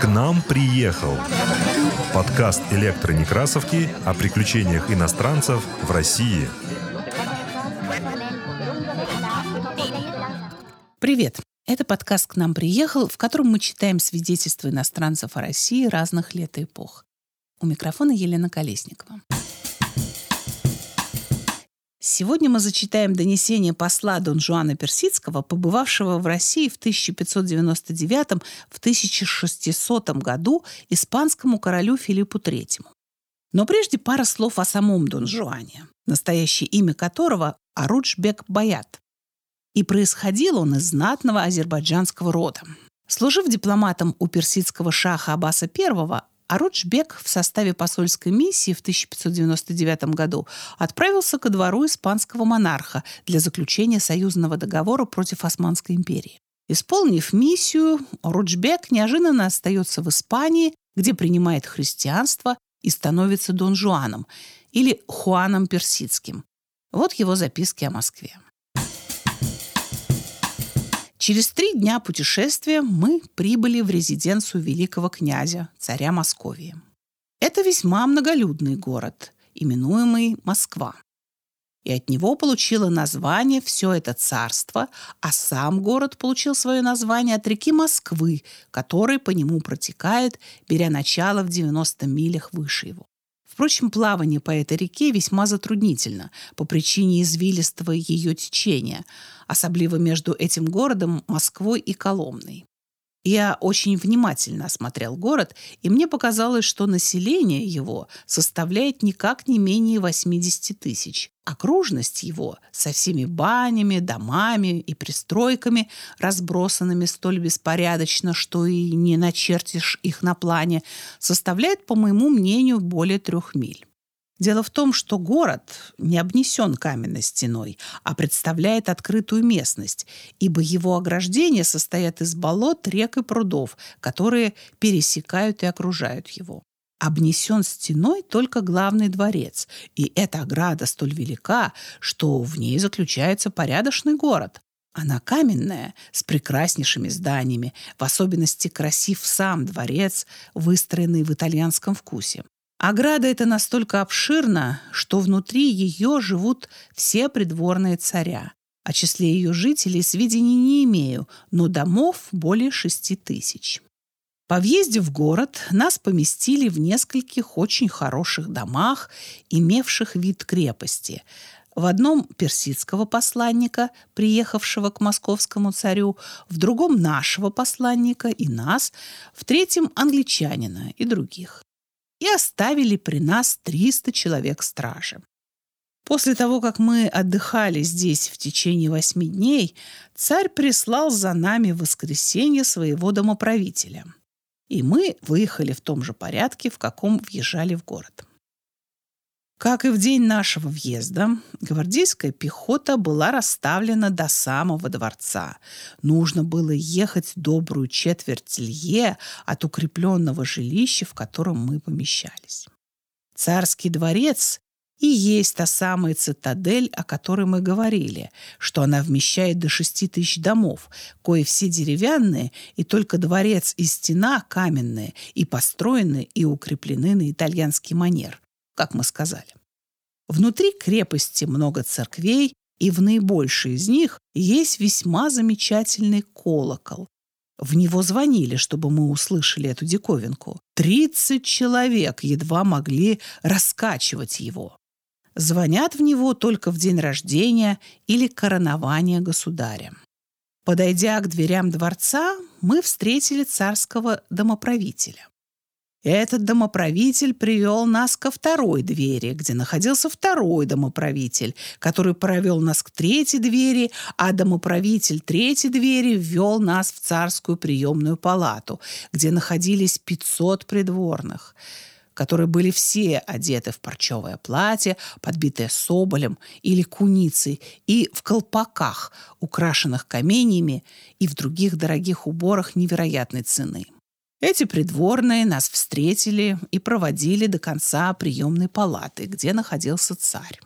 К нам приехал подкаст электронекрасовки о приключениях иностранцев в России. Привет! Это подкаст «К нам приехал», в котором мы читаем свидетельства иностранцев о России разных лет и эпох. У микрофона Елена Колесникова. Сегодня мы зачитаем донесение посла Дон Жуана Персидского, побывавшего в России в 1599-1600 году испанскому королю Филиппу III. Но прежде пара слов о самом Дон Жуане, настоящее имя которого Аруджбек Баят. И происходил он из знатного азербайджанского рода. Служив дипломатом у персидского шаха Аббаса I, Аруджбек в составе посольской миссии в 1599 году отправился ко двору испанского монарха для заключения союзного договора против Османской империи. Исполнив миссию, Аруджбек неожиданно остается в Испании, где принимает христианство и становится Дон Жуаном или Хуаном Персидским. Вот его записки о Москве. Через три дня путешествия мы прибыли в резиденцию великого князя, царя Московии. Это весьма многолюдный город, именуемый Москва. И от него получило название все это царство, а сам город получил свое название от реки Москвы, которая по нему протекает, беря начало в 90 милях выше его. Впрочем, плавание по этой реке весьма затруднительно по причине извилистого ее течения, особливо между этим городом Москвой и Коломной. Я очень внимательно осмотрел город, и мне показалось, что население его составляет никак не менее 80 тысяч. Окружность его со всеми банями, домами и пристройками, разбросанными столь беспорядочно, что и не начертишь их на плане, составляет, по моему мнению, более трех миль. Дело в том, что город не обнесен каменной стеной, а представляет открытую местность, ибо его ограждения состоят из болот, рек и прудов, которые пересекают и окружают его. Обнесен стеной только главный дворец, и эта ограда столь велика, что в ней заключается порядочный город. Она каменная, с прекраснейшими зданиями, в особенности красив сам дворец, выстроенный в итальянском вкусе. Ограда эта настолько обширна, что внутри ее живут все придворные царя. О числе ее жителей сведений не имею, но домов более шести тысяч. По въезде в город нас поместили в нескольких очень хороших домах, имевших вид крепости. В одном персидского посланника, приехавшего к московскому царю, в другом нашего посланника и нас, в третьем англичанина и других и оставили при нас 300 человек стражи. После того, как мы отдыхали здесь в течение восьми дней, царь прислал за нами в воскресенье своего домоправителя. И мы выехали в том же порядке, в каком въезжали в город. Как и в день нашего въезда, гвардейская пехота была расставлена до самого дворца. Нужно было ехать добрую четверть лье от укрепленного жилища, в котором мы помещались. Царский дворец и есть та самая цитадель, о которой мы говорили, что она вмещает до шести тысяч домов, кои все деревянные, и только дворец и стена каменные, и построены и укреплены на итальянский манер, как мы сказали. Внутри крепости много церквей, и в наибольшей из них есть весьма замечательный колокол. В него звонили, чтобы мы услышали эту диковинку. Тридцать человек едва могли раскачивать его. Звонят в него только в день рождения или коронования государя. Подойдя к дверям дворца, мы встретили царского домоправителя. Этот домоправитель привел нас ко второй двери, где находился второй домоправитель, который провел нас к третьей двери, а домоправитель третьей двери ввел нас в царскую приемную палату, где находились 500 придворных которые были все одеты в парчевое платье, подбитое соболем или куницей, и в колпаках, украшенных каменьями, и в других дорогих уборах невероятной цены. Эти придворные нас встретили и проводили до конца приемной палаты, где находился царь.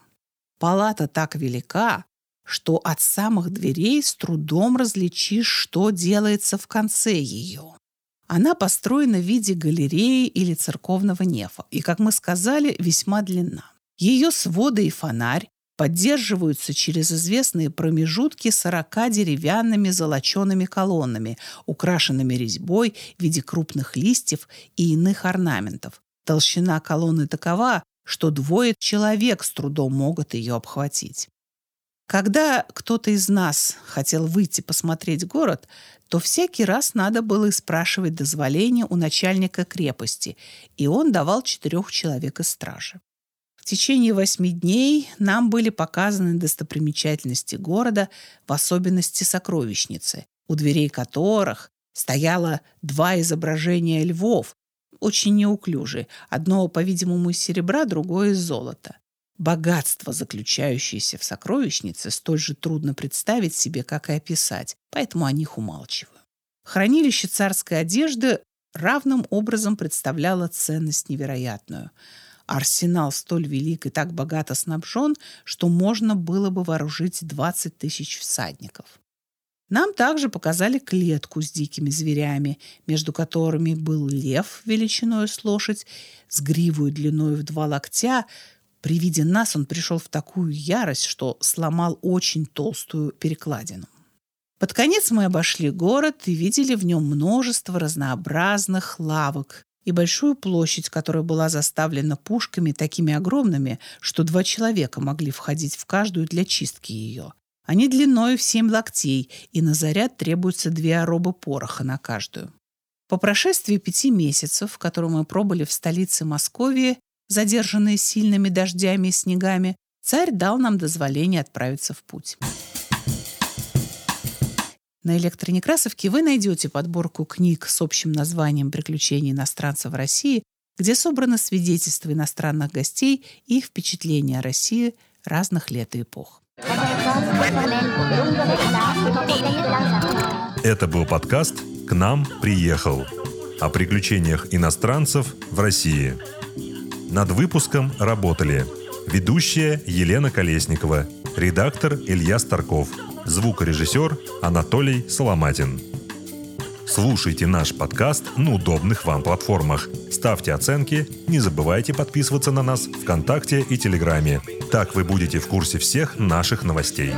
Палата так велика, что от самых дверей с трудом различишь, что делается в конце ее. Она построена в виде галереи или церковного нефа и, как мы сказали, весьма длинна. Ее своды и фонарь поддерживаются через известные промежутки 40 деревянными золочеными колоннами, украшенными резьбой в виде крупных листьев и иных орнаментов. Толщина колонны такова, что двое человек с трудом могут ее обхватить. Когда кто-то из нас хотел выйти посмотреть город, то всякий раз надо было спрашивать дозволение у начальника крепости, и он давал четырех человек из стражи. В течение восьми дней нам были показаны достопримечательности города, в особенности сокровищницы, у дверей которых стояло два изображения львов, очень неуклюжие, одно, по-видимому, из серебра, другое из золота. Богатство, заключающееся в сокровищнице, столь же трудно представить себе, как и описать, поэтому о них умалчиваю. Хранилище царской одежды равным образом представляло ценность невероятную. Арсенал столь велик и так богато снабжен, что можно было бы вооружить 20 тысяч всадников. Нам также показали клетку с дикими зверями, между которыми был лев величиной с лошадь, с гривой длиной в два локтя, при виде нас он пришел в такую ярость, что сломал очень толстую перекладину. Под конец мы обошли город и видели в нем множество разнообразных лавок и большую площадь, которая была заставлена пушками такими огромными, что два человека могли входить в каждую для чистки ее. Они длиной в семь локтей, и на заряд требуются две оробы пороха на каждую. По прошествии пяти месяцев, в которые мы пробыли в столице Московии, задержанные сильными дождями и снегами, царь дал нам дозволение отправиться в путь. На электронекрасовке вы найдете подборку книг с общим названием «Приключения иностранцев в России», где собраны свидетельства иностранных гостей и их впечатления о России разных лет и эпох. Это был подкаст «К нам приехал» о приключениях иностранцев в России. Над выпуском работали ведущая Елена Колесникова, редактор Илья Старков, звукорежиссер Анатолий Соломатин. Слушайте наш подкаст на удобных вам платформах. Ставьте оценки, не забывайте подписываться на нас ВКонтакте и Телеграме. Так вы будете в курсе всех наших новостей.